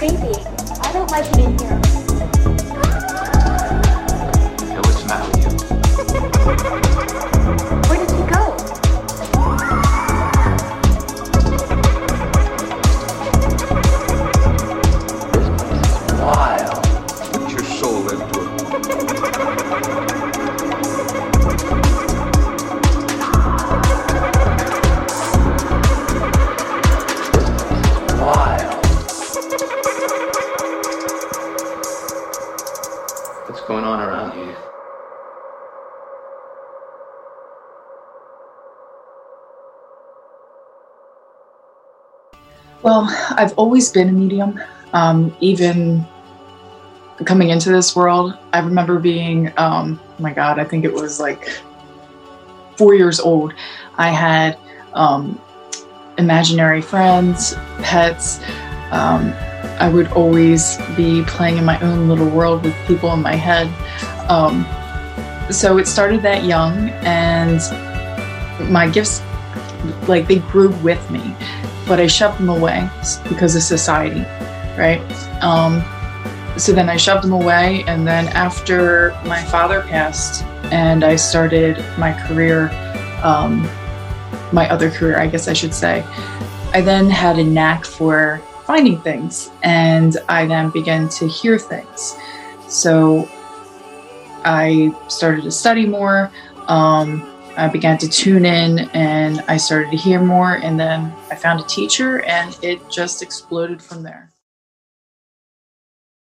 creepy. I don't like it in here. Hey, what's the matter with you? I've always been a medium. Um, even coming into this world, I remember being, um, oh my God, I think it was like four years old. I had um, imaginary friends, pets. Um, I would always be playing in my own little world with people in my head. Um, so it started that young, and my gifts, like, they grew with me but I shoved them away because of society, right? Um, so then I shoved them away, and then after my father passed, and I started my career, um, my other career, I guess I should say, I then had a knack for finding things, and I then began to hear things. So I started to study more. Um, I began to tune in and I started to hear more. And then I found a teacher and it just exploded from there.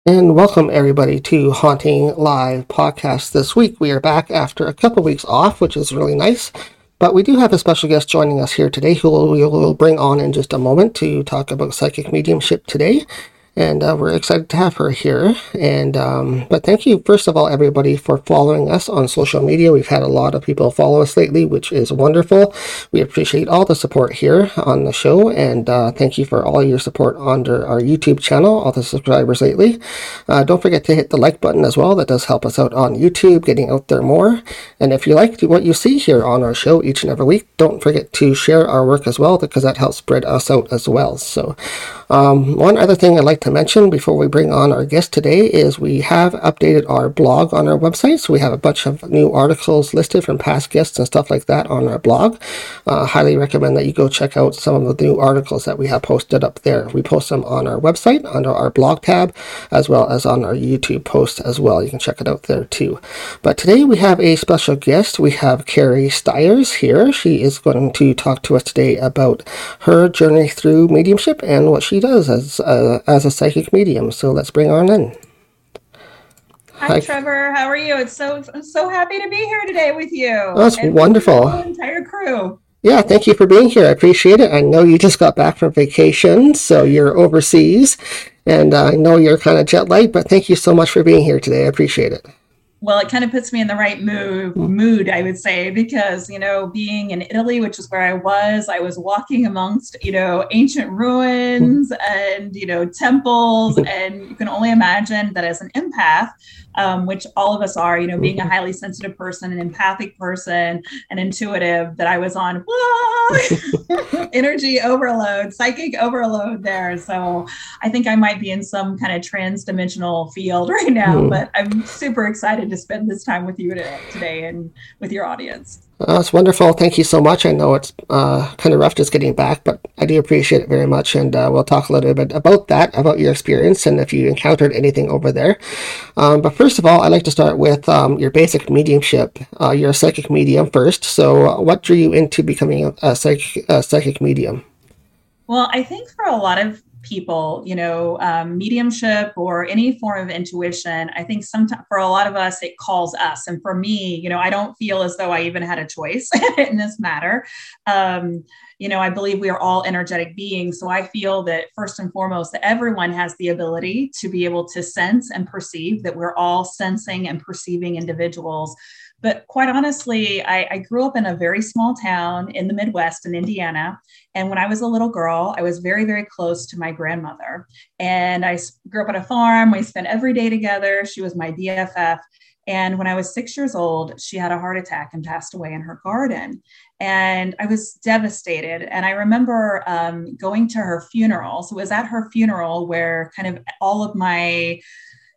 And welcome everybody to Haunting Live podcast. This week we are back after a couple weeks off, which is really nice. But we do have a special guest joining us here today, who we will bring on in just a moment to talk about psychic mediumship today. And uh, we're excited to have her here. And um, but thank you first of all, everybody, for following us on social media. We've had a lot of people follow us lately, which is wonderful. We appreciate all the support here on the show, and uh, thank you for all your support under our YouTube channel, all the subscribers lately. Uh, don't forget to hit the like button as well. That does help us out on YouTube, getting out there more. And if you like what you see here on our show each and every week, don't forget to share our work as well, because that helps spread us out as well. So. Um, one other thing I'd like to mention before we bring on our guest today is we have updated our blog on our website. So we have a bunch of new articles listed from past guests and stuff like that on our blog. Uh, highly recommend that you go check out some of the new articles that we have posted up there. We post them on our website under our blog tab as well as on our YouTube post as well. You can check it out there too. But today we have a special guest. We have Carrie Stiers here. She is going to talk to us today about her journey through mediumship and what she does as uh, as a psychic medium. So let's bring on in. Hi, Hi. Trevor. How are you? It's so I'm so happy to be here today with you. Oh, that's and wonderful. the entire crew. Yeah, thank you for being here. I appreciate it. I know you just got back from vacation, so you're overseas, and I know you're kind of jet lagged, but thank you so much for being here today. I appreciate it. Well, it kind of puts me in the right mood, mood, I would say, because you know, being in Italy, which is where I was, I was walking amongst you know ancient ruins mm-hmm. and you know temples, mm-hmm. and you can only imagine that as an empath, um, which all of us are, you know, being a highly sensitive person, an empathic person, an intuitive, that I was on energy overload, psychic overload there. So I think I might be in some kind of trans-dimensional field right now, Hmm. but I'm super excited to spend this time with you today, today and with your audience. Uh, that's wonderful. Thank you so much. I know it's uh, kind of rough just getting back, but I do appreciate it very much. And uh, we'll talk a little bit about that, about your experience, and if you encountered anything over there. Um, but first of all, I'd like to start with um, your basic mediumship. Uh, you're a psychic medium first. So, what drew you into becoming a, psychic, a psychic medium? Well, I think for a lot of people, you know, um, mediumship or any form of intuition, I think sometimes for a lot of us, it calls us. And for me, you know, I don't feel as though I even had a choice in this matter. Um, you know, I believe we are all energetic beings. So I feel that first and foremost, that everyone has the ability to be able to sense and perceive that we're all sensing and perceiving individuals. But quite honestly, I, I grew up in a very small town in the Midwest in Indiana. And when I was a little girl, I was very, very close to my grandmother. And I grew up on a farm. We spent every day together. She was my BFF. And when I was six years old, she had a heart attack and passed away in her garden. And I was devastated. And I remember um, going to her funeral. So it was at her funeral where kind of all of my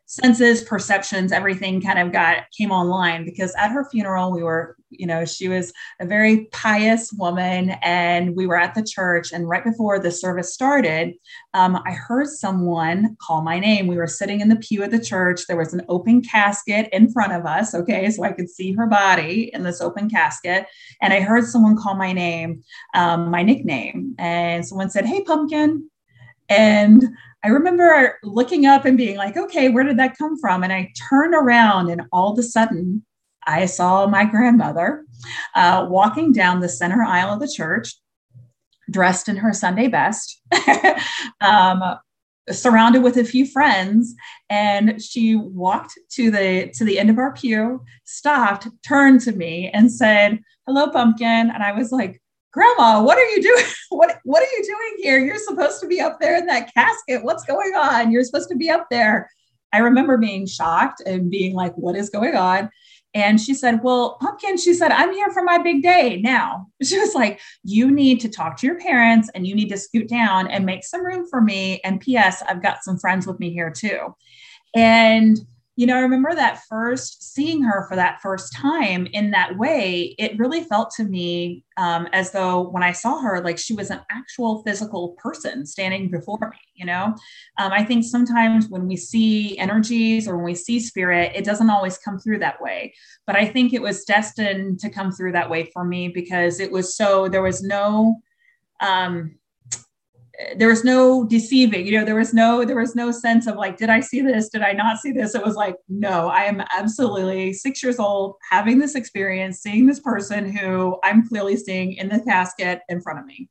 senses, perceptions, everything kind of got came online because at her funeral, we were, you know, she was a very pious woman and we were at the church. And right before the service started, um, I heard someone call my name. We were sitting in the pew at the church. There was an open casket in front of us. Okay. So I could see her body in this open casket. And I heard someone call my name, um, my nickname. And someone said, Hey, pumpkin. And I remember looking up and being like, okay, where did that come from? And I turned around, and all of a sudden, I saw my grandmother uh, walking down the center aisle of the church, dressed in her Sunday best, um, surrounded with a few friends. And she walked to the to the end of our pew, stopped, turned to me, and said, "Hello, pumpkin." And I was like, grandma what are you doing? What what are you doing here? You're supposed to be up there in that casket. What's going on? You're supposed to be up there. I remember being shocked and being like what is going on? And she said well pumpkin she said i'm here for my big day now. She was like you need to talk to your parents and you need to scoot down and make some room for me. And ps i've got some friends with me here too. And you know, I remember that first seeing her for that first time in that way. It really felt to me um, as though when I saw her, like she was an actual physical person standing before me. You know, um, I think sometimes when we see energies or when we see spirit, it doesn't always come through that way. But I think it was destined to come through that way for me because it was so, there was no, um, there was no deceiving you know there was no there was no sense of like did i see this? Did i not see this? It was like no i am absolutely six years old having this experience seeing this person who i'm clearly seeing in the casket in front of me.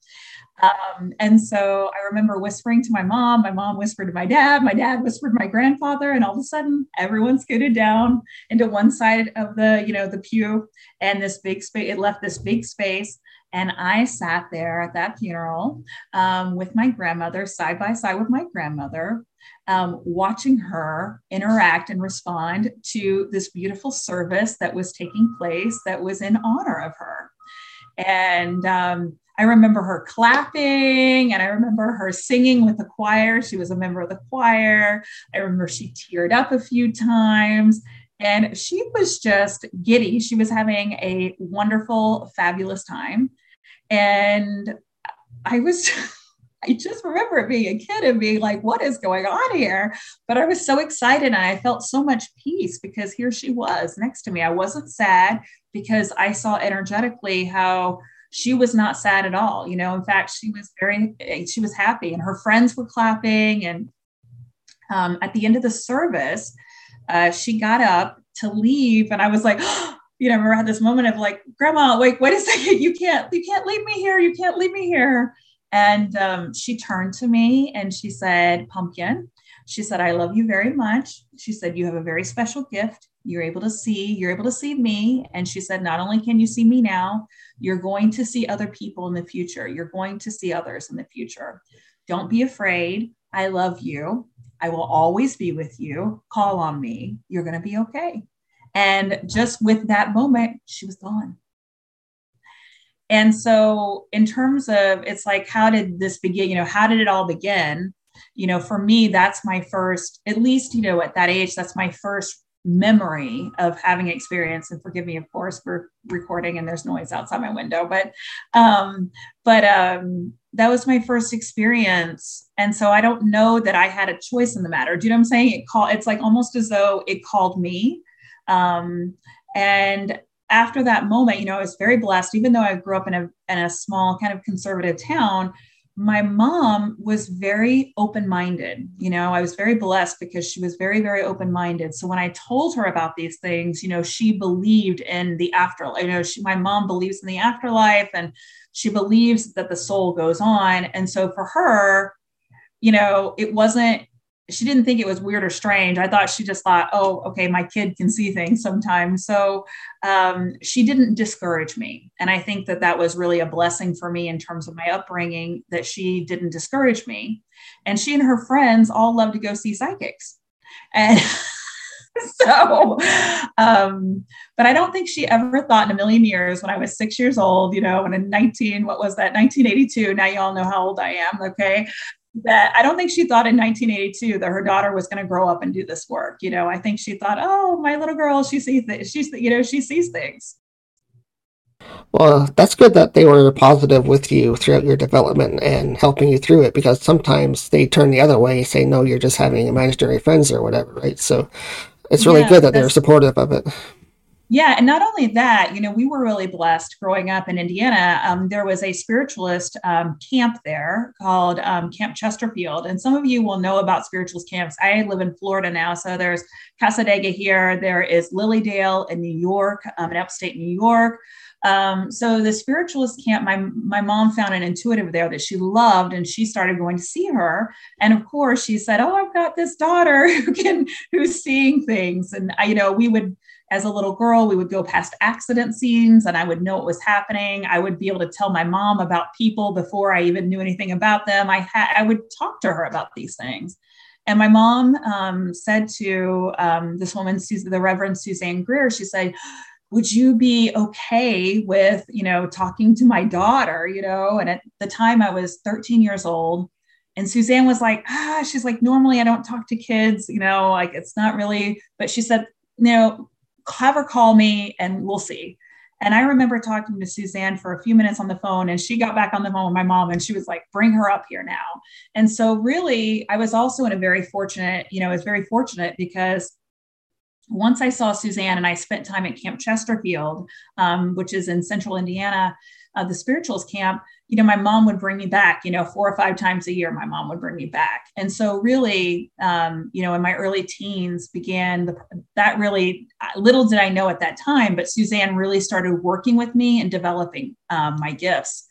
Um, and so i remember whispering to my mom my mom whispered to my dad my dad whispered to my grandfather and all of a sudden everyone scooted down into one side of the you know the pew and this big space it left this big space and I sat there at that funeral um, with my grandmother, side by side with my grandmother, um, watching her interact and respond to this beautiful service that was taking place that was in honor of her. And um, I remember her clapping and I remember her singing with the choir. She was a member of the choir. I remember she teared up a few times. And she was just giddy. She was having a wonderful, fabulous time. And I was, I just remember being a kid and being like, what is going on here? But I was so excited and I felt so much peace because here she was next to me. I wasn't sad because I saw energetically how she was not sad at all. You know, in fact, she was very, she was happy and her friends were clapping. And um, at the end of the service, uh, she got up to leave and I was like, oh, you know, I remember had this moment of like, Grandma, wait, wait a second, you can't, you can't leave me here, you can't leave me here. And um, she turned to me and she said, Pumpkin, she said, I love you very much. She said, You have a very special gift. You're able to see, you're able to see me. And she said, Not only can you see me now, you're going to see other people in the future. You're going to see others in the future. Don't be afraid. I love you. I will always be with you. Call on me. You're going to be okay. And just with that moment, she was gone. And so, in terms of it's like, how did this begin? You know, how did it all begin? You know, for me, that's my first, at least, you know, at that age, that's my first memory of having experience and forgive me of course we're recording and there's noise outside my window but um but um that was my first experience and so i don't know that i had a choice in the matter do you know what i'm saying it call it's like almost as though it called me um, and after that moment, you know, I was very blessed, even though I grew up in a, in a small kind of conservative town. My mom was very open minded. You know, I was very blessed because she was very, very open minded. So when I told her about these things, you know, she believed in the afterlife. You know, she, my mom believes in the afterlife and she believes that the soul goes on. And so for her, you know, it wasn't she didn't think it was weird or strange. I thought she just thought, oh, okay, my kid can see things sometimes. So um, she didn't discourage me. And I think that that was really a blessing for me in terms of my upbringing that she didn't discourage me. And she and her friends all love to go see psychics. And so, um, but I don't think she ever thought in a million years when I was six years old, you know, and in 19, what was that, 1982? Now you all know how old I am. Okay. That I don't think she thought in 1982 that her daughter was going to grow up and do this work. You know, I think she thought, oh, my little girl, she sees things. She's, you know, she sees things. Well, that's good that they were positive with you throughout your development and helping you through it because sometimes they turn the other way, say, no, you're just having imaginary friends or whatever, right? So it's really Yeah, good that they're supportive of it. Yeah, and not only that, you know, we were really blessed growing up in Indiana. Um, there was a spiritualist um, camp there called um, Camp Chesterfield, and some of you will know about spiritualist camps. I live in Florida now, so there's Cassadaga here. There is Lily Dale in New York, um, in upstate New York. Um, so the spiritualist camp, my my mom found an intuitive there that she loved, and she started going to see her. And of course, she said, "Oh, I've got this daughter who can who's seeing things." And I, you know, we would as a little girl, we would go past accident scenes and I would know what was happening. I would be able to tell my mom about people before I even knew anything about them. I had I would talk to her about these things. And my mom um, said to um, this woman, the Reverend Suzanne Greer, she said, would you be okay with, you know, talking to my daughter, you know? And at the time I was 13 years old. And Suzanne was like, ah, she's like, normally I don't talk to kids, you know, like it's not really, but she said, you know, have her call me and we'll see. And I remember talking to Suzanne for a few minutes on the phone, and she got back on the phone with my mom and she was like, bring her up here now. And so, really, I was also in a very fortunate, you know, I was very fortunate because once I saw Suzanne and I spent time at Camp Chesterfield, um, which is in central Indiana, uh, the spirituals camp, you know, my mom would bring me back, you know, four or five times a year, my mom would bring me back. And so really, um, you know, in my early teens began the, that really, little did I know at that time, but Suzanne really started working with me and developing um, my gifts.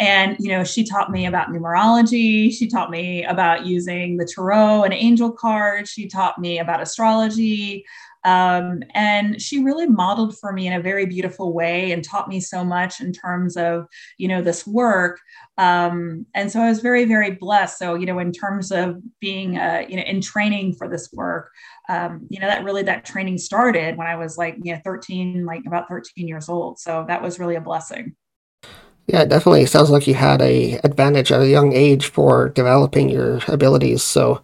And, you know, she taught me about numerology. She taught me about using the tarot and angel cards. She taught me about astrology. Um, and she really modeled for me in a very beautiful way and taught me so much in terms of you know this work. Um, and so i was very very blessed. So you know in terms of being uh, you know in training for this work um, you know that really that training started when i was like you know 13 like about 13 years old. So that was really a blessing. Yeah, it definitely sounds like you had a advantage at a young age for developing your abilities. So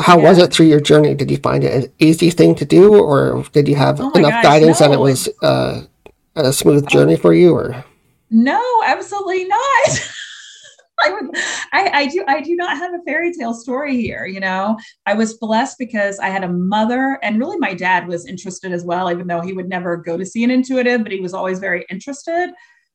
how was it through your journey? Did you find it an easy thing to do or did you have Oh enough gosh, guidance that it was uh, a smooth journey for you or No, absolutely not. I would I, I do I do not have a fairy tale story here, you know. I was blessed because I had a mother and really my dad was interested as well, even though he would never go to see an intuitive, but he was always very interested.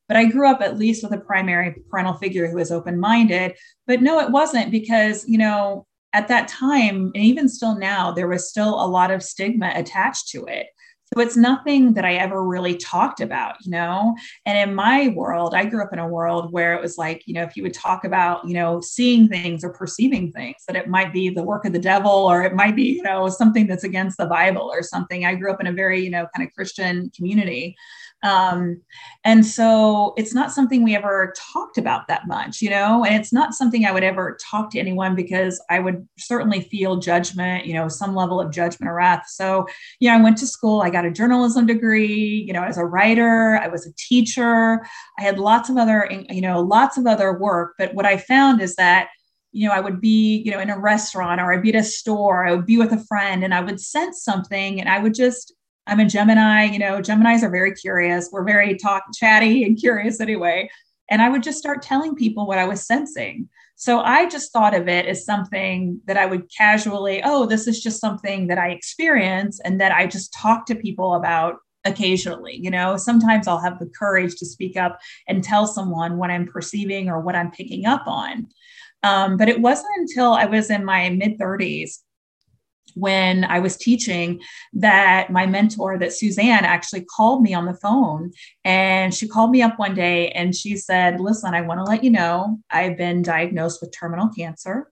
But I grew up at least with a primary parental figure who was open-minded. But no, it wasn't because, you know, at that time, and even still now, there was still a lot of stigma attached to it. So it's nothing that I ever really talked about, you know? And in my world, I grew up in a world where it was like, you know, if you would talk about, you know, seeing things or perceiving things, that it might be the work of the devil or it might be, you know, something that's against the Bible or something. I grew up in a very, you know, kind of Christian community. Um, and so it's not something we ever talked about that much, you know, and it's not something I would ever talk to anyone because I would certainly feel judgment, you know, some level of judgment or wrath. So, you know, I went to school, I got a journalism degree, you know, as a writer, I was a teacher, I had lots of other, you know, lots of other work. But what I found is that you know, I would be, you know, in a restaurant or I'd be at a store, I would be with a friend and I would sense something and I would just, I'm a Gemini, you know, Geminis are very curious. We're very talk chatty and curious anyway. And I would just start telling people what I was sensing. So I just thought of it as something that I would casually, oh, this is just something that I experience and that I just talk to people about occasionally. You know, sometimes I'll have the courage to speak up and tell someone what I'm perceiving or what I'm picking up on. Um, but it wasn't until I was in my mid 30s when I was teaching that my mentor, that Suzanne, actually called me on the phone. And she called me up one day and she said, Listen, I want to let you know I've been diagnosed with terminal cancer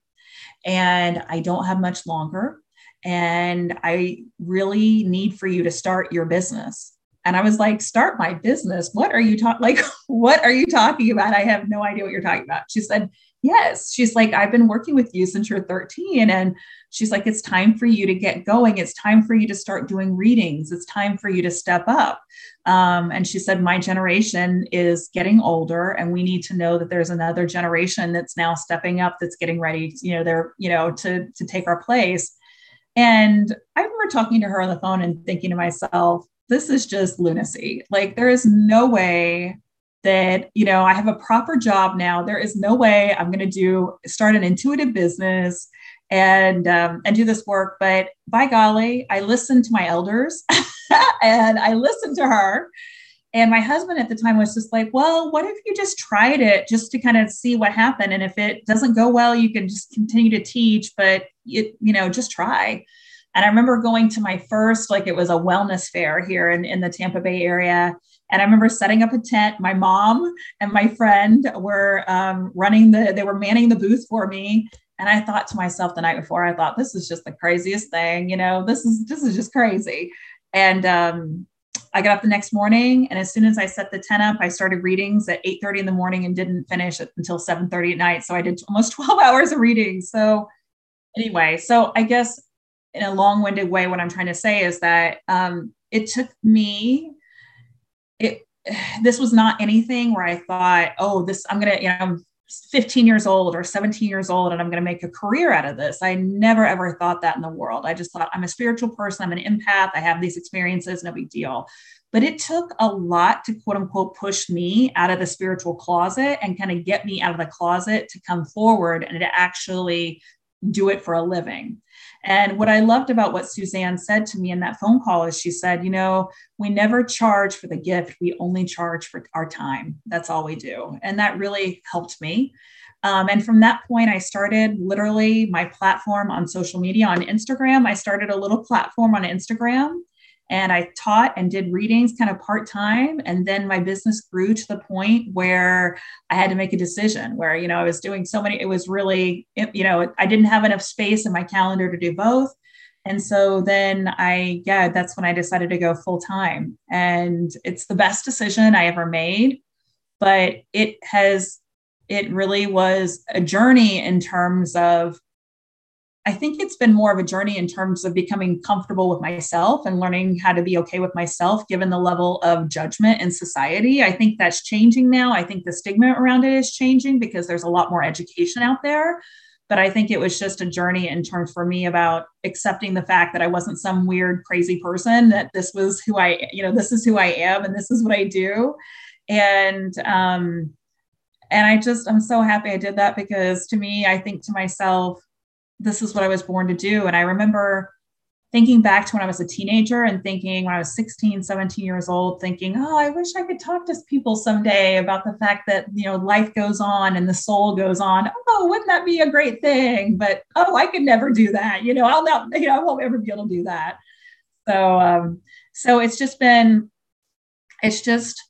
and I don't have much longer. And I really need for you to start your business. And I was like, start my business. What are you talking like? What are you talking about? I have no idea what you're talking about. She said, yes. She's like, I've been working with you since you're 13. And she's like, it's time for you to get going. It's time for you to start doing readings. It's time for you to step up. Um, and she said, my generation is getting older, and we need to know that there's another generation that's now stepping up, that's getting ready, you know, they're, you know, to, to take our place. And I remember talking to her on the phone and thinking to myself, this is just lunacy. Like, there is no way that you know i have a proper job now. There is no way i'm going to do start an intuitive business and um, and do this work. But by golly i listened to my elders and i listened to her. And my husband at the time was just like well what if you just tried it just to kind of see what happened? And if it doesn't go well you can just continue to teach but it you know just try. And i remember going to my first like it was a wellness fair here in, in the tampa bay area and I remember setting up a tent. My mom and my friend were um, running the, they were manning the booth for me. And I thought to myself the night before, I thought, this is just the craziest thing, you know, this is, this is just crazy. And um, I got up the next morning. And as soon as I set the tent up, I started readings at 8 30 in the morning and didn't finish until 7 30 at night. So I did almost 12 hours of reading. So anyway, so I guess in a long winded way, what I'm trying to say is that um, it took me it this was not anything where I thought, oh, this I'm gonna, you know, I'm 15 years old or 17 years old and I'm to make a career out of this. I never ever thought that in the world. I just thought I'm a spiritual person, I'm an empath, I have these experiences, no big deal. But it took a lot to quote unquote push me out of the spiritual closet and kind of get me out of the closet to come forward and to actually do it for a living. And what I loved about what Suzanne said to me in that phone call is she said, you know, we never charge for the gift, we only charge for our time. That's all we do. And that really helped me. Um, and from that point, I started literally my platform on social media on Instagram. I started a little platform on Instagram and I taught and did readings kind of part time. And then my business grew to the point where I had to make a decision where, you know, I was doing so many, it was really, you know, I didn't have enough space in my calendar to do both. And so then I, yeah, that's when I decided to go full time. And it's the best decision I ever made. But it has, it really was a journey in terms of I think it's been more of a journey in terms of becoming comfortable with myself and learning how to be okay with myself given the level of judgment in society. I think that's changing now. I think the stigma around it is changing because there's a lot more education out there. But I think it was just a journey in terms for me about accepting the fact that I wasn't some weird, crazy person, that this was who I, you know, this is who I am and this is what I do. And, um, and I just, I'm so happy I did that because to me, I think to myself, this is what I was born to do. And I remember thinking back to when I was a teenager and thinking when I was 16, 17 years old, thinking, oh, I wish I could talk to people someday about the fact that, you know, life goes on and the soul goes on. Oh, wouldn't that be a great thing? But, oh, I could never do that. You know, I'll not, you know, I won't ever be able to do that. So, um, so it's just been, it's just,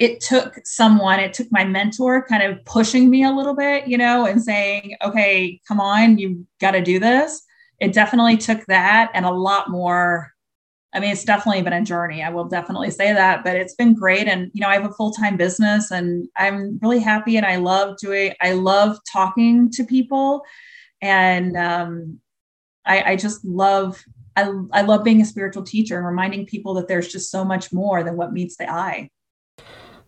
it took someone, it took my mentor kind of pushing me a little bit, you know, and saying, okay, come on, you got to do this. It definitely took that and a lot more. I mean, it's definitely been a journey. I will definitely say that, but it's been great. And, you know, I have a full time business and I'm really happy and I love doing, I love talking to people. And um, I, I just love, I, I love being a spiritual teacher and reminding people that there's just so much more than what meets the eye.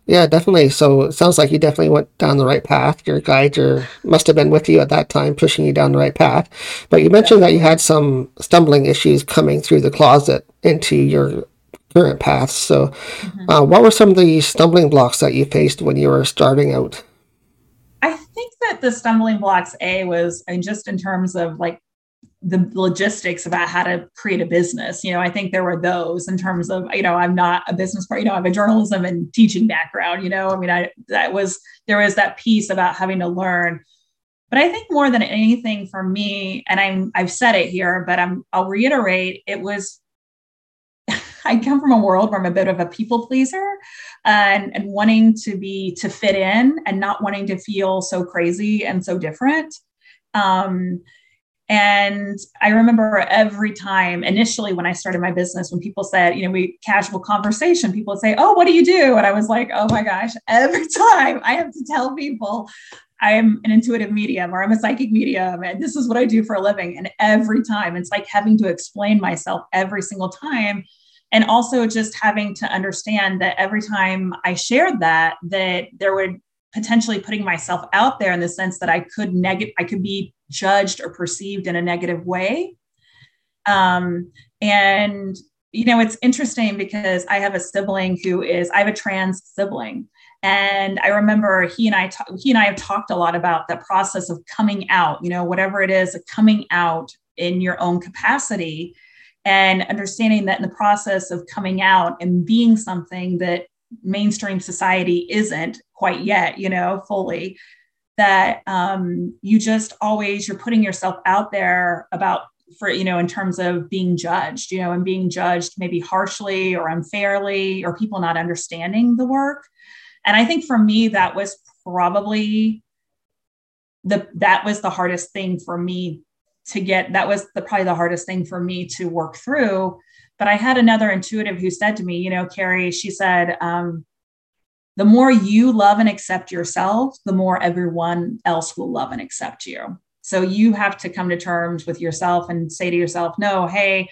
Yeah, definitely. So it sounds like you definitely went down the right path. Your guide your, must have been with you at that time, pushing you down the right path. But you mentioned that you had some stumbling issues coming through the closet into your current path. So, mm-hmm. uh, what were some of the stumbling blocks that you faced when you were starting out? I think that the stumbling blocks, A, was and just in terms of like the logistics about how to create a business. You know, I think there were those in terms of, you know, I'm not a business part, you know, I have a journalism and teaching background, you know, I mean, I, that was, there was that piece about having to learn. But I think more than anything for me, and I'm, I've said it here, but I'm, I'll reiterate, it was, I come from a world where I'm a bit of a people pleaser and, and wanting to be, to fit in and not wanting to feel so crazy and so different. Um, and I remember every time initially when I started my business, when people said, you know, we casual conversation, people would say, Oh, what do you do? And I was like, Oh my gosh, every time I have to tell people I'm an intuitive medium or I'm a psychic medium and this is what I do for a living. And every time it's like having to explain myself every single time. And also just having to understand that every time I shared that, that there would potentially putting myself out there in the sense that I could negative, I could be judged or perceived in a negative way. Um, and you know, it's interesting because I have a sibling who is, I have a trans sibling. And I remember he and I, he and I have talked a lot about the process of coming out, you know, whatever it is, coming out in your own capacity and understanding that in the process of coming out and being something that mainstream society isn't quite yet, you know, fully, that um, you just always, you're putting yourself out there about for you know in terms of being judged you know and being judged maybe harshly or unfairly or people not understanding the work. And i think for me that was probably the that was the hardest thing for me to get that was the probably the hardest thing for me to work through. But i had another intuitive who said to me you know carrie she said um, the more you love and accept yourself the more everyone else will love and accept you so you have to come to terms with yourself and say to yourself, no, hey,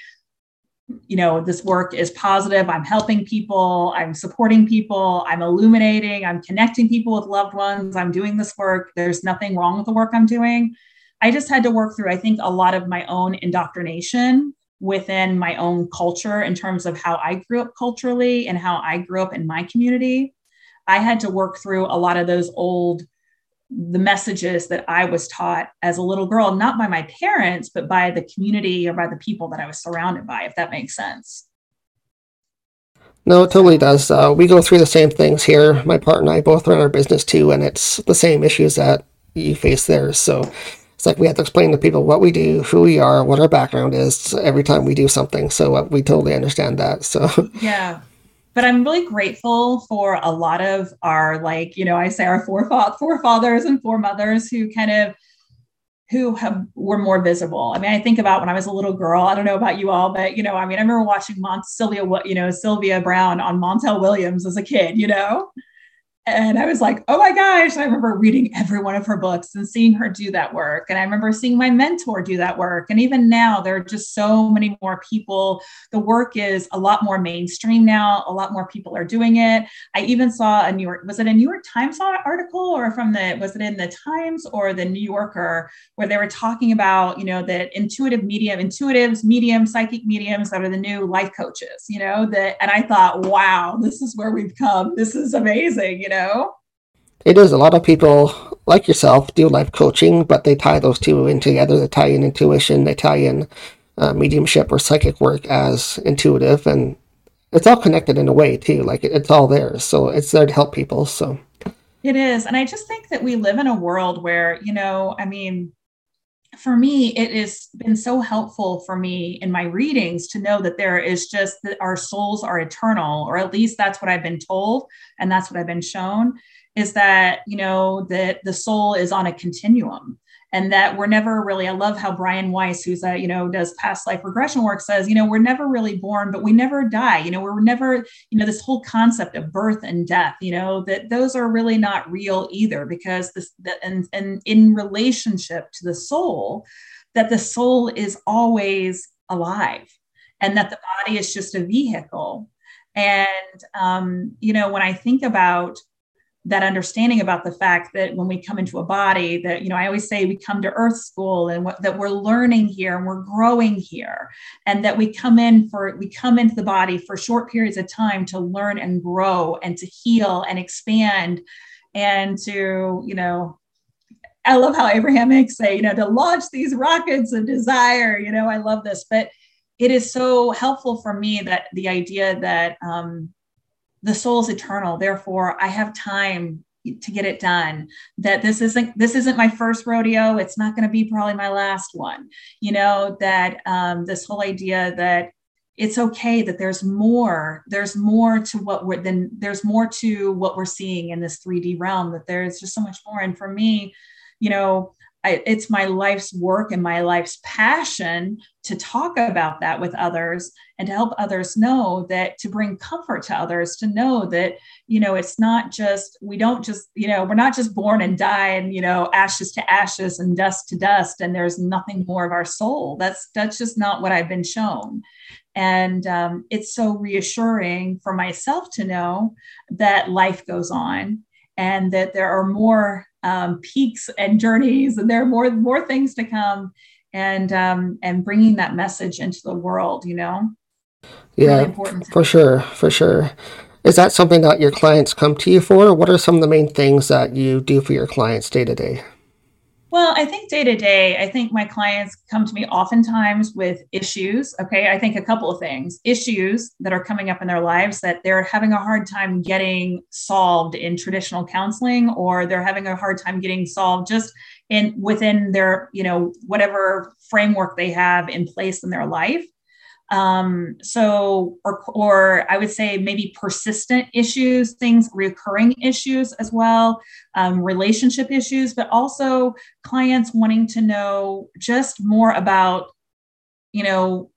you know, this work is positive. I'm helping people. I'm supporting people. I'm illuminating. I'm connecting people with loved ones. I'm doing this work. There's nothing wrong with the work I'm doing. I just had to work through, I think, a lot of my own indoctrination within my own culture in terms of how I grew up culturally and how I grew up in my community. I had to work through a lot of those old the messages that I was taught as a little girl, not by my parents, but by the community or by the people that I was surrounded by, if that makes sense. No, it totally does. Uh, we go through the same things here. My partner and I both run our business too, and it's the same issues that you face there. So it's like we have to explain to people what we do, who we are, what our background is every time we do something. So uh, we totally understand that. So yeah, but I'm really grateful for a lot of our, like, you know, I say our forefathers and foremothers who kind of who have were more visible. I mean, I think about when I was a little girl. I don't know about you all, but you know, I mean, I remember watching Mont- Sylvia, you know, Sylvia Browne on Montel Williams as a kid. You know, and I was like, oh my gosh, I remember reading every one of her books and seeing her do that work. And I remember seeing my mentor do that work. And even now, there are just so many more people. The work is a lot more mainstream now. A lot more people are doing it. I even saw a New York, was it a New York Times article or from the, was it in the Times or the New Yorker, where they were talking about, you know, that intuitive medium, intuitives, medium, psychic mediums that are the new life coaches, you know, that, and I thought, wow, this is where we've come. This is amazing, you know? It is. A lot of people, like yourself, do life coaching, but they tie those two in together. They tie in intuition, they tie in uh, mediumship or psychic work as intuitive, and it's all connected in a way, too. Like it, it's all there. So it's there to help people. So it is. And I just think that we live in a world where, you know, I mean, for me, it has been so helpful for me in my readings to know that there is just that our souls are eternal, or at least that's what I've been told, and that's what I've been shown is that, you know, that the soul is on a continuum and that we're never really i love how brian weiss who's a you know does past life regression work says you know we're never really born but we never die. You know we're never you know this whole concept of birth and death you know that those are really not real either because this that, and and in relationship to the soul that the soul is always alive and that the body is just a vehicle. And um, you know when i think about that understanding about the fact that when we come into a body that you know i always say we come to earth school and what, that we're learning here and we're growing here and that we come in for we come into the body for short periods of time to learn and grow and to heal and expand and to you know i love how abraham hicks say you know to launch these rockets of desire you know i love this but it is so helpful for me that the idea that um, the soul's eternal. Therefore i have time to get it done. That this isn't this isn't my first rodeo. It's not going to be probably my last one. You know that um, this whole idea that it's okay that there's more there's more to what we're then there's more to what we're seeing in this 3d realm that there's just so much more. And for me you know I, it's my life's work and my life's passion to talk about that with others and to help others know that to bring comfort to others to know that you know it's not just we don't just you know we're not just born and die and you know ashes to ashes and dust to dust and there's nothing more of our soul. That's that's just not what i've been shown. And um, it's so reassuring for myself to know that life goes on and that there are more um, peaks and journeys and there are more more things to come and um, and bringing that message into the world you know? Yeah really for sure for sure. Is that something that your clients come to you for? What are some of the main things that you do for your clients day to day well, I think day to day, I think my clients come to me oftentimes with issues. Okay. I think a couple of things issues that are coming up in their lives that they're having a hard time getting solved in traditional counseling, or they're having a hard time getting solved just in within their, you know, whatever framework they have in place in their life. Um, so, or, or I would say maybe persistent issues, things, recurring issues as well, um, relationship issues, but also clients wanting to know just more about, you know,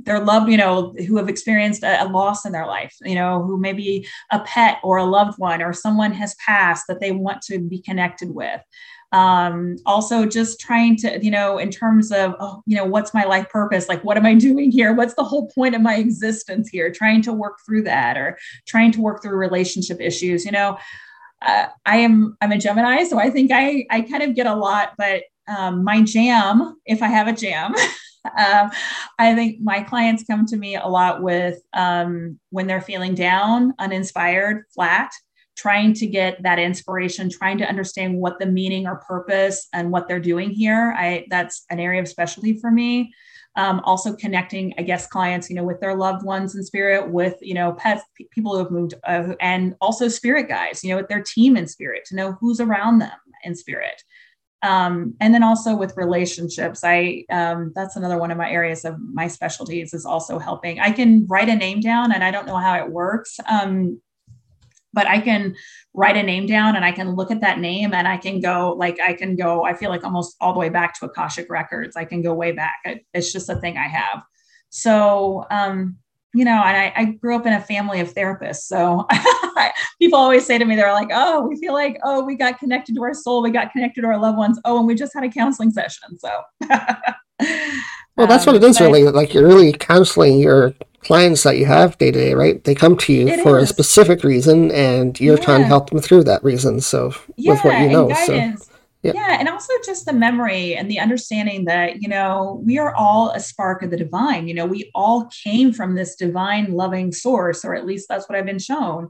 their loved, you know, who have experienced a, a, loss in their life, you know, who maybe a pet or a loved one or someone has passed that they want to be connected with um, also just trying to you know in terms of oh you know what's my life purpose? Like what am i doing here? What's the whole point of my existence here? Trying to work through that or trying to work through relationship issues you know? Uh, i am i'm a gemini so i think i i kind of get a lot but um, my jam if i have a jam um, I think my clients come to me a lot with um, when they're feeling down, uninspired, flat, trying to get that inspiration trying to understand what the meaning or purpose and what they're doing here. I that's an area of specialty for me. Um, also connecting i guess clients you know with their loved ones in spirit with you know pets p- people who have moved uh, and also spirit guides you know with their team in spirit to know who's around them in spirit. Um, and then also with relationships i um, that's another one of my areas of my specialties is also helping. I can write a name down and i don't know how it works. Um, but I can write a name down and I can look at that name and I can go like I can go I feel like almost all the way back to Akashic records. I can go way back. It's just a thing I have. So um you know, and I, I grew up in a family of therapists. So people always say to me, they're like, oh, we feel like, oh, we got connected to our soul, we got connected to our loved ones. Oh, and we just had a counseling session. So Well, that's um, what it is, but, really. Like you're really counseling your clients that you have day to day, right? They come to you for is. a specific reason, and you're yeah. trying to help them through that reason. So yeah, with what you know, so yeah. yeah, and also just the memory and the understanding that you know we are all a spark of the divine. You know, we all came from this divine, loving source, or at least that's what I've been shown.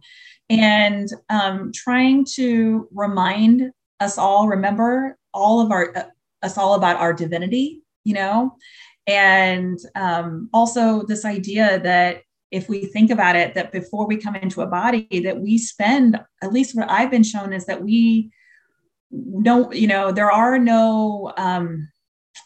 And um, trying to remind us all, remember all of our uh, us all about our divinity. You know, and um, also this idea that if we think about it that before we come into a body that we spend at least what i've been shown is that we don't you know there are no um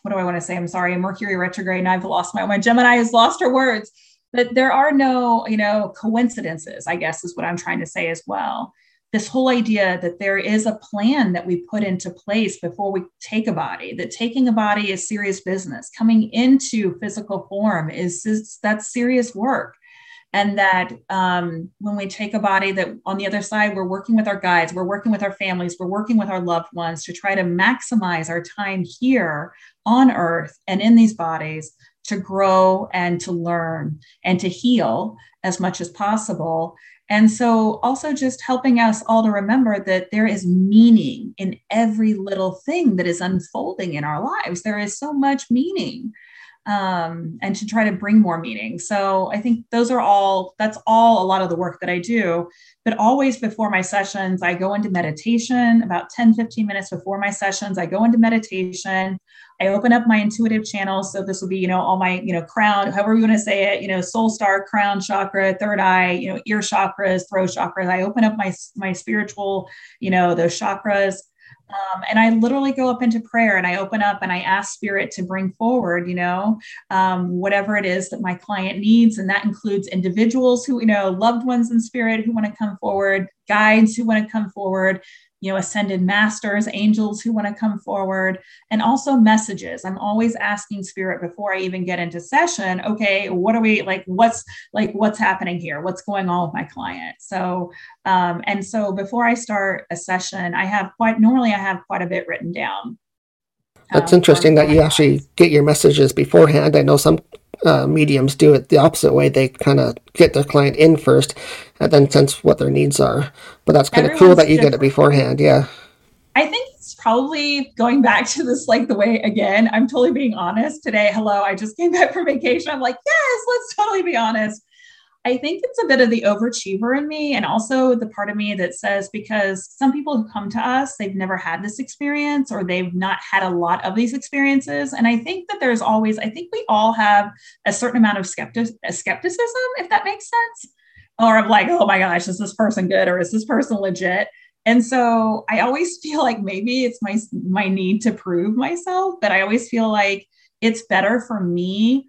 what do i want to say? I'm sorry mercury retrograde and i've lost my my gemini has lost her words but there are no you know coincidences i guess is what i'm trying to say as well this whole idea that there is a plan that we put into place before we take a body that taking a body is serious business. Coming into physical form is, is that's serious work. And that um, when we take a body that on the other side we're working with our guides we're working with our families we're working with our loved ones to try to maximize our time here on earth and in these bodies to grow and to learn and to heal as much as possible and so, also just helping us all to remember that there is meaning in every little thing that is unfolding in our lives. There is so much meaning, um, and to try to bring more meaning. So, I think those are all, that's all a lot of the work that I do. But always before my sessions, I go into meditation about 10, 15 minutes before my sessions. I go into meditation. I open up my intuitive channel. So this will be, you know, all my, you know, crown, however you want to say it, you know, soul star, crown chakra, third eye, you know, ear chakras, throat chakras. I open up my my spiritual, you know, those chakras. Um, and I literally go up into prayer and I open up and I ask spirit to bring forward, you know, um, whatever it is that my client needs. And that includes individuals who, you know, loved ones in spirit who want to come forward, guides who want to come forward, you know, ascended masters, angels who want to come forward, and also messages. I'm always asking spirit before I even get into session, okay, what are we like? What's like, what's happening here? What's going on with my client? So, um, and so before I start a session, I have quite normally I have quite a bit written down. That's um, interesting that you actually get your messages beforehand. I know some uh, mediums do it the opposite way. They kind of get their client in first and then sense what their needs are. But that's kind of cool that you get it beforehand. Yeah. I think it's probably going back to this, like the way, again, I'm totally being honest today. Hello, I just came back from vacation. I'm like, yes, let's totally be honest. I think it's a bit of the overachiever in me, and also the part of me that says because some people who come to us, they've never had this experience or they've not had a lot of these experiences. And I think that there's always, I think we all have a certain amount of skeptic, skepticism, if that makes sense, or of like, oh my gosh, is this person good or is this person legit? And so I always feel like maybe it's my my need to prove myself, but I always feel like it's better for me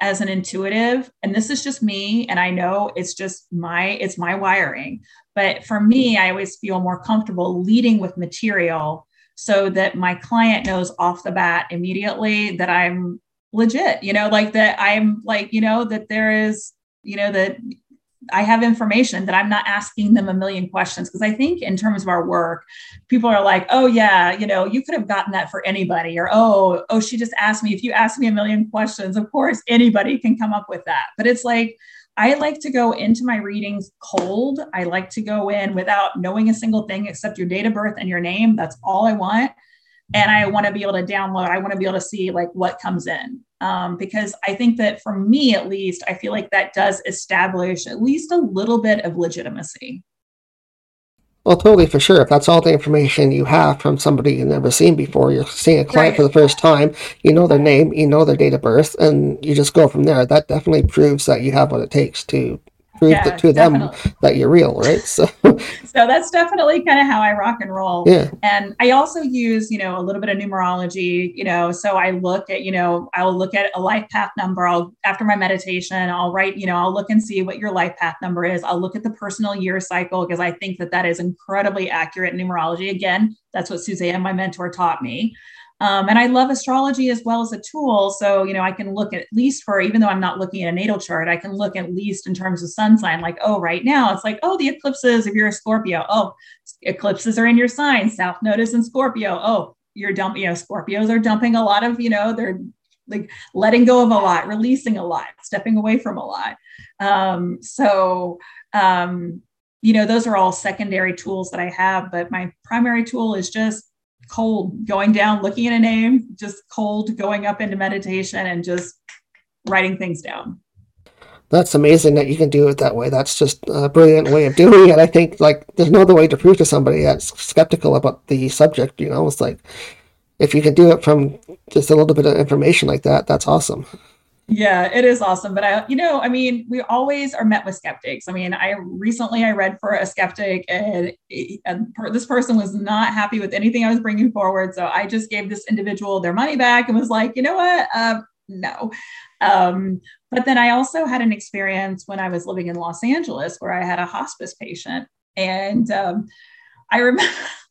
as an intuitive and this is just me and i know it's just my it's my wiring but for me i always feel more comfortable leading with material so that my client knows off the bat immediately that i'm legit you know like that i'm like you know that there is you know that I have information that I'm not asking them a million questions. Because I think in terms of our work, people are like, oh yeah, you know, you could have gotten that for anybody, or oh, oh, she just asked me. If you ask me a million questions, of course anybody can come up with that. But it's like I like to go into my readings cold. I like to go in without knowing a single thing except your date of birth and your name. That's all I want and I want to be able to download. I want to be able to see like what comes in um, because I think that for me at least, I feel like that does establish at least a little bit of legitimacy. Well, totally for sure. If that's all the information you have from somebody you've never seen before, you're seeing a client right. for the first time, you know their name, you know their date of birth, and you just go from there. That definitely proves that you have what it takes to prove yeah, to definitely. them that you're real, right? So, so that's definitely kind of how I rock and roll. Yeah. And I also use, you know, a little bit of numerology, you know, so I look at, you know, I'll look at a life path number. I'll, after my meditation, I'll write, you know, I'll look and see what your life path number is. I'll look at the personal year cycle because I think that that is incredibly accurate numerology. Again, that's what Suzanne, my mentor, taught me. Um, and I love astrology as well as a tool. So, you know, I can look at, least for, even though I'm not looking at a natal chart, I can look at least in terms of sun sign, like, oh, right now it's like, oh, the eclipses, if you're a Scorpio, oh, eclipses are in your sign. South Node is in Scorpio. Oh, you're dumping, you know, Scorpios are dumping a lot of, you know, they're like letting go of a lot, releasing a lot, stepping away from a lot. Um, so, um, you know, those are all secondary tools that I have, but my primary tool is just cold going down, looking at a name, just cold going up into meditation and just writing things down. That's amazing that you can do it that way. That's just a brilliant way of doing it. I think like there's no other way to prove to somebody that's skeptical about the subject, you know, it's like if you can do it from just a little bit of information like that, that's awesome. Yeah, it is awesome. But I, you know, I mean, we always are met with skeptics. I mean, I recently I read for a skeptic, and, and this person was not happy with anything I was bringing forward. So I just gave this individual their money back and was like, you know what? Uh, no. Um, but then I also had an experience when I was living in Los Angeles where I had a hospice patient, and um, I remember.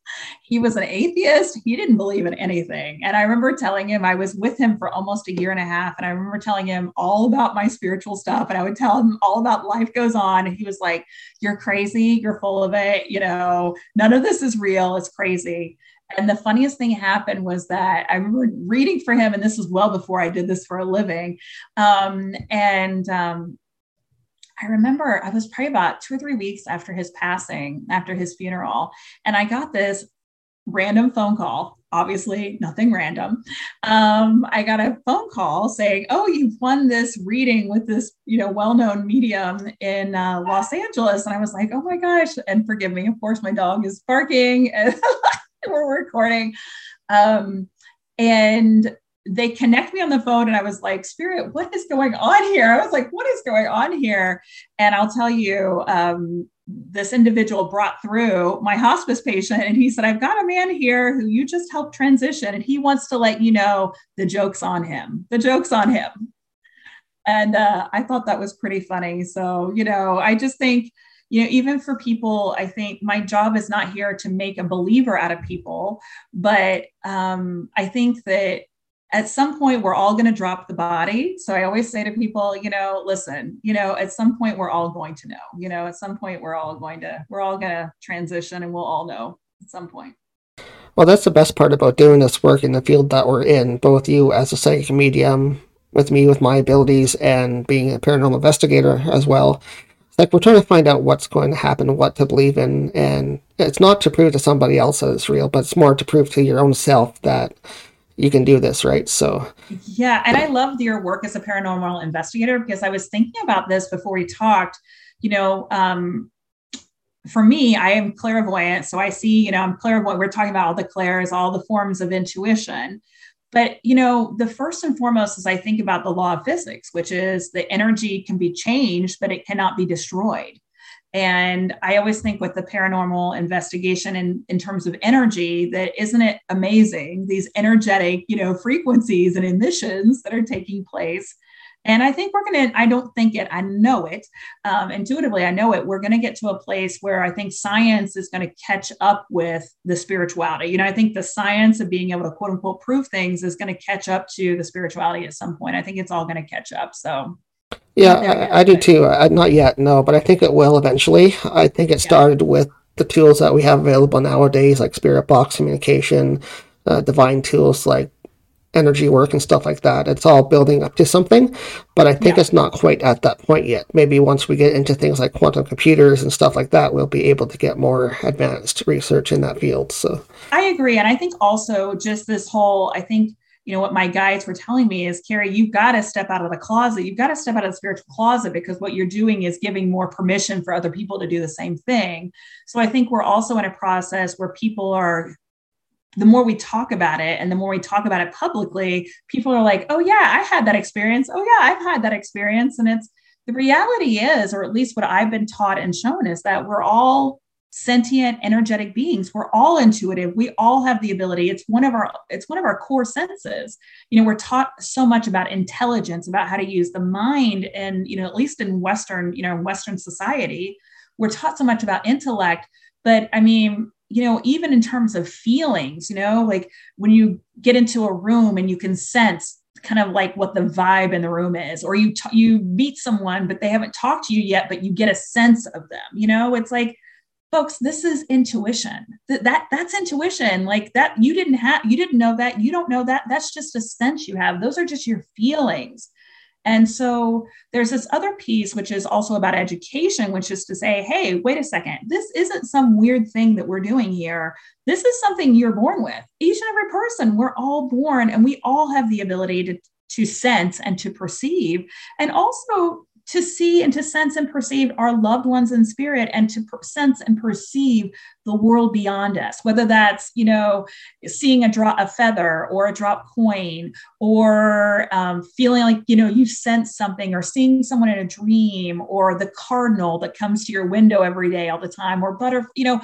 he was an atheist. He didn't believe in anything. And I remember telling him, I was with him for almost a year and a half. And I remember telling him all about my spiritual stuff. And I would tell him all about life goes on. And he was like, You're crazy. You're full of it. You know, none of this is real. It's crazy. And the funniest thing happened was that I remember reading for him, and this was well before I did this for a living. Um, and um, I remember I was probably about two or three weeks after his passing, after his funeral, and I got this random phone call. Obviously, nothing random. Um, I got a phone call saying, "Oh, you've won this reading with this, you know, well-known medium in uh, Los Angeles." And I was like, "Oh my gosh!" And forgive me, of course, my dog is barking, and we're recording. Um, and they connect me on the phone and I was like, Spirit, what is going on here? I was like, what is going on here? And I'll tell you, um, this individual brought through my hospice patient and he said, I've got a man here who you just helped transition and he wants to let you know the joke's on him. The joke's on him. And uh, I thought that was pretty funny. So, you know, I just think, you know, even for people, I think my job is not here to make a believer out of people, but um, I think that at some point we're all going to drop the body. So i always say to people you know listen you know at some point we're all going to know you know at some point we're all going to we're all going to transition and we'll all know at some point. Well that's the best part about doing this work in the field that we're in both you as a psychic medium with me with my abilities and being a paranormal investigator as well. It's like we're trying to find out what's going to happen what to believe in and it's not to prove to somebody else that it's real but it's more to prove to your own self that you can do this, right? So, yeah. And I loved your work as a paranormal investigator because I was thinking about this before we talked. You know, um, for me, I am clairvoyant. So I see, you know, I'm clairvoyant. We're talking about all the clairs, all the forms of intuition. But, you know, the first and foremost is I think about the law of physics, which is the energy can be changed, but it cannot be destroyed. And I always think with the paranormal investigation in, in terms of energy, that isn't it amazing, these energetic, you know, frequencies and emissions that are taking place. And I think we're going to, I don't think it, I know it um, intuitively, I know it. We're going to get to a place where I think science is going to catch up with the spirituality. You know, I think the science of being able to quote unquote prove things is going to catch up to the spirituality at some point. I think it's all going to catch up. So yeah, I, I, do too. I, not yet, no, but I think it will eventually. I think it started yeah. with the tools that we have available nowadays, like spirit box communication, uh, divine tools like energy work and stuff like that. It's all building up to something, but I think yeah. it's not quite at that point yet. Maybe once we get into things like quantum computers and stuff like that, we'll be able to get more advanced research in that field. So I agree. And I think also just this whole, I think you know what my guides were telling me is carrie you've got to step out of the closet. You've got to step out of the spiritual closet because what you're doing is giving more permission for other people to do the same thing. So i think we're also in a process where people are the more we talk about it and the more we talk about it publicly people are like oh yeah i had that experience. Oh yeah i've had that experience. And it's the reality is or at least what i've been taught and shown is that we're all sentient energetic beings. We're all intuitive. We all have the ability. It's one of our it's one of our core senses. You know we're taught so much about intelligence about how to use the mind and you know at least in western you know western society. We're taught so much about intellect but i mean you know even in terms of feelings you know like when you get into a room and you can sense kind of like what the vibe in the room is or you t- you meet someone but they haven't talked to you yet but you get a sense of them you know? It's like folks this is intuition. That, that that's intuition. Like that you didn't have you didn't know that. You don't know that. That's just a sense you have. Those are just your feelings. And so there's this other piece which is also about education which is to say hey wait a second. This isn't some weird thing that we're doing here. This is something you're born with. Each and every person we're all born and we all have the ability to to sense and to perceive. And also to see and to sense and perceive our loved ones in spirit and to per- sense and perceive the world beyond us whether that's you know seeing a drop a feather or a drop coin or um, feeling like you know you sense something or seeing someone in a dream or the cardinal that comes to your window every day all the time or butter you know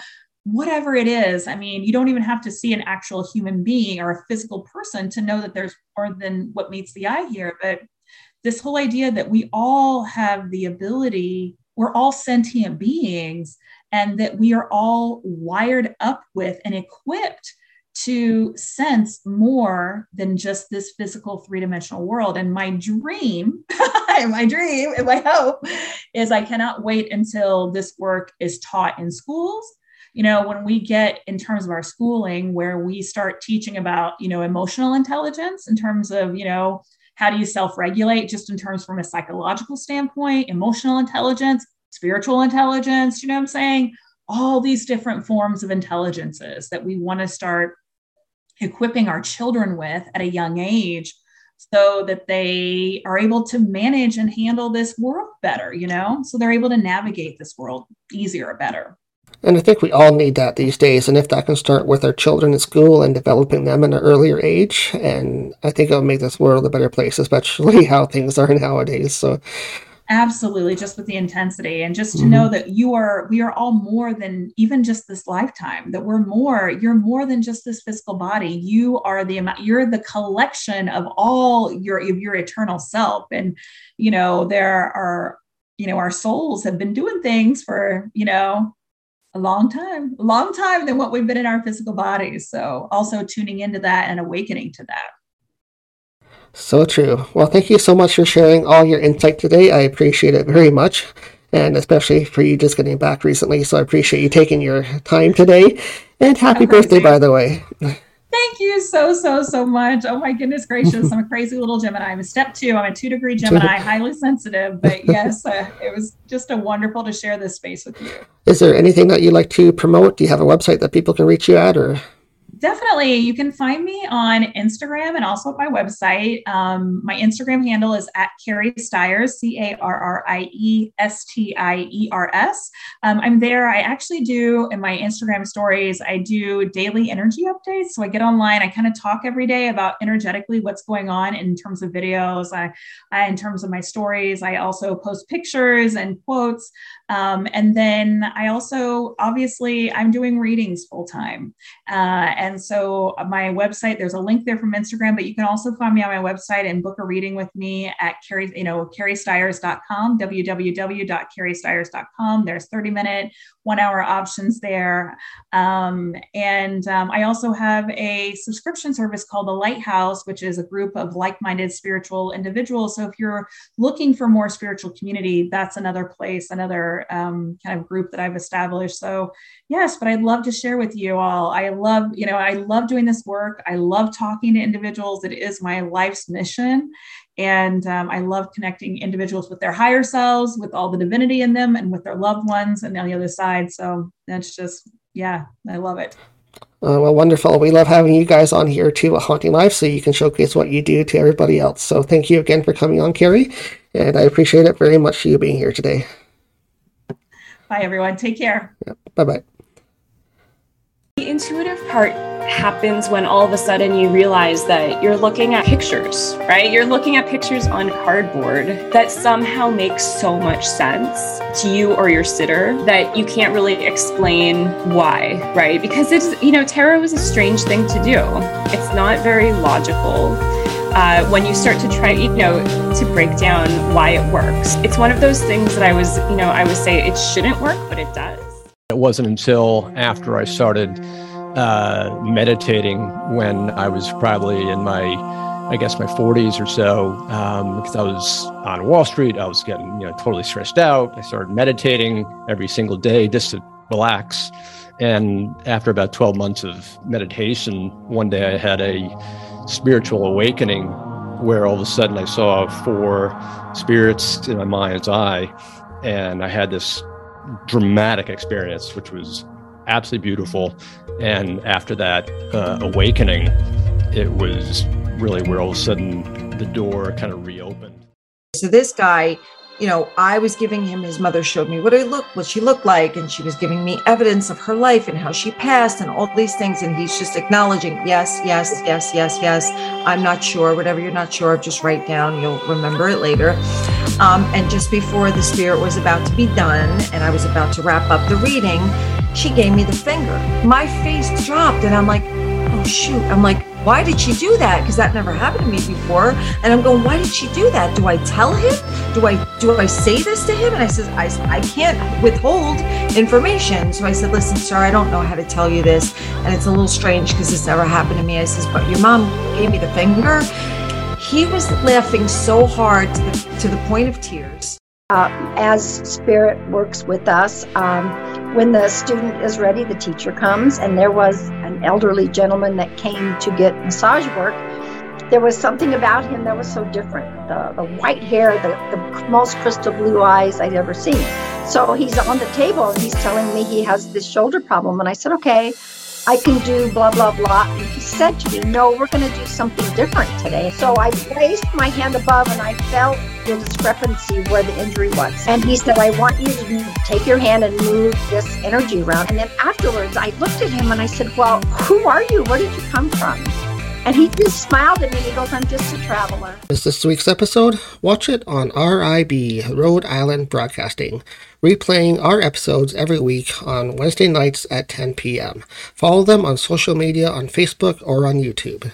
whatever it is. I mean you don't even have to see an actual human being or a physical person to know that there's more than what meets the eye here but this whole idea that we all have the ability, we're all sentient beings, and that we are all wired up with and equipped to sense more than just this physical three dimensional world. And my dream, my dream and my hope is I cannot wait until this work is taught in schools. You know, when we get in terms of our schooling, where we start teaching about, you know, emotional intelligence in terms of, you know, how do you self regulate, just in terms from a psychological standpoint, emotional intelligence, spiritual intelligence? You know what I'm saying? All these different forms of intelligences that we want to start equipping our children with at a young age so that they are able to manage and handle this world better, you know? So they're able to navigate this world easier, better. And I think we all need that these days. And if that can start with our children in school and developing them in an earlier age, and I think it'll make this world a better place, especially how things are nowadays. So absolutely just with the intensity and just to mm-hmm. know that you are we are all more than even just this lifetime that we're more you're more than just this physical body you are the amount you're the collection of all your of your eternal self and you know there are you know, our souls have been doing things for, you know, a long time, a long time than what we've been in our physical bodies. So also tuning into that and awakening to that. So true. Well, thank you so much for sharing all your insight today. I appreciate it very much. And especially for you just getting back recently. So I appreciate you taking your time today. And happy birthday, by the way. Thank you so, so, so much. Oh my goodness gracious. I'm a crazy little Gemini. I'm a step two. I'm a two degree Gemini, highly sensitive. But yes, uh, it was just a wonderful to share this space with you. Is there anything that you'd like to promote? Do you have a website that people can reach you at or? Definitely. You can find me on Instagram and also at my website. Um, my Instagram handle is at Carrie Stiers, C A R R I E S T I E R S. Um, I'm there. I actually do in my Instagram stories, I do daily energy updates. So I get online, I kind of talk every day about energetically what's going on in terms of videos, I, I in terms of my stories. I also post pictures and quotes. Um, and then I also, obviously, I'm doing readings full time. Uh, and so my website, there's a link there from Instagram, but you can also find me on my website and book a reading with me at Carrie, you know, carriestiers.com, www.carriestiers.com. There's 30 minute, one hour options there. Um, and um, I also have a subscription service called The Lighthouse, which is a group of like minded spiritual individuals. So if you're looking for more spiritual community, that's another place, another um, kind of group that I've established. So, yes, but I'd love to share with you all. I love, you know, I love doing this work. I love talking to individuals. It is my life's mission. And um, I love connecting individuals with their higher selves, with all the divinity in them, and with their loved ones and on the other side. So that's just, yeah, I love it. Uh, well, wonderful. We love having you guys on here too at HauntingLive so you can showcase what you do to everybody else. So thank you again for coming on, Carrie. And I appreciate it very much for you being here today. Bye, everyone. Take care. Yep. Bye bye. The intuitive part happens when all of a sudden you realize that you're looking at pictures, right? You're looking at pictures on cardboard that somehow make so much sense to you or your sitter that you can't really explain why, right? Because it's, you know, tarot is a strange thing to do. It's not very logical uh, when you start to try, you know, to break down why it works. It's one of those things that I was, you know, I would say it shouldn't work, but it does. It wasn't until after I started uh, meditating when I was probably in my, I guess, my 40s or so, um, because I was on Wall Street. I was getting, you know, totally stressed out. I started meditating every single day just to relax. And after about 12 months of meditation, one day I had a spiritual awakening where all of a sudden I saw four spirits in my mind's eye. And I had this dramatic experience, which was absolutely beautiful. And after that uh, awakening, it was really where all of a sudden the door kind of reopened. So this guy you know, I was giving him his mother showed me what I look what she looked like, and she was giving me evidence of her life and how she passed and all these things. And he's just acknowledging, yes, yes, yes, yes, yes. I'm not sure. Whatever you're not sure of, just write down. You'll remember it later. Um, and just before the spirit was about to be done, and I was about to wrap up the reading, she gave me the finger. My face dropped, and I'm like, shoot. I'm like, why did she do that? Because that never happened to me before. And I'm going, why did she do that? Do I tell him? Do I do I say this to him? And I said, I, I can't withhold information. So I said, listen, sir, I don't know how to tell you this. And it's a little strange because this never happened to me. I says, but your mom gave me the finger. He was laughing so hard to the, to the point of tears. Uh, as spirit works with us, um, when the student is ready, the teacher comes, and there was elderly gentleman that came to get massage work. There was something about him that was so different. The, the white hair, the, the most crystal blue eyes I'd ever seen. So he's on the table and he's telling me he has this shoulder problem. And I said, okay, I can do blah, blah, blah. And he said to me, no, we're going to do something different today. So I placed my hand above and I felt the discrepancy where the injury was. And he said, I want you to take your hand and move this energy around. And then afterwards, I looked at him and I said, well, who are you? Where did you come from? And he just smiled at me. He goes, I'm just a traveler. Is this week's episode? Watch it on RIB, Rhode Island Broadcasting, replaying our episodes every week on Wednesday nights at 10 p.m. Follow them on social media on Facebook or on YouTube.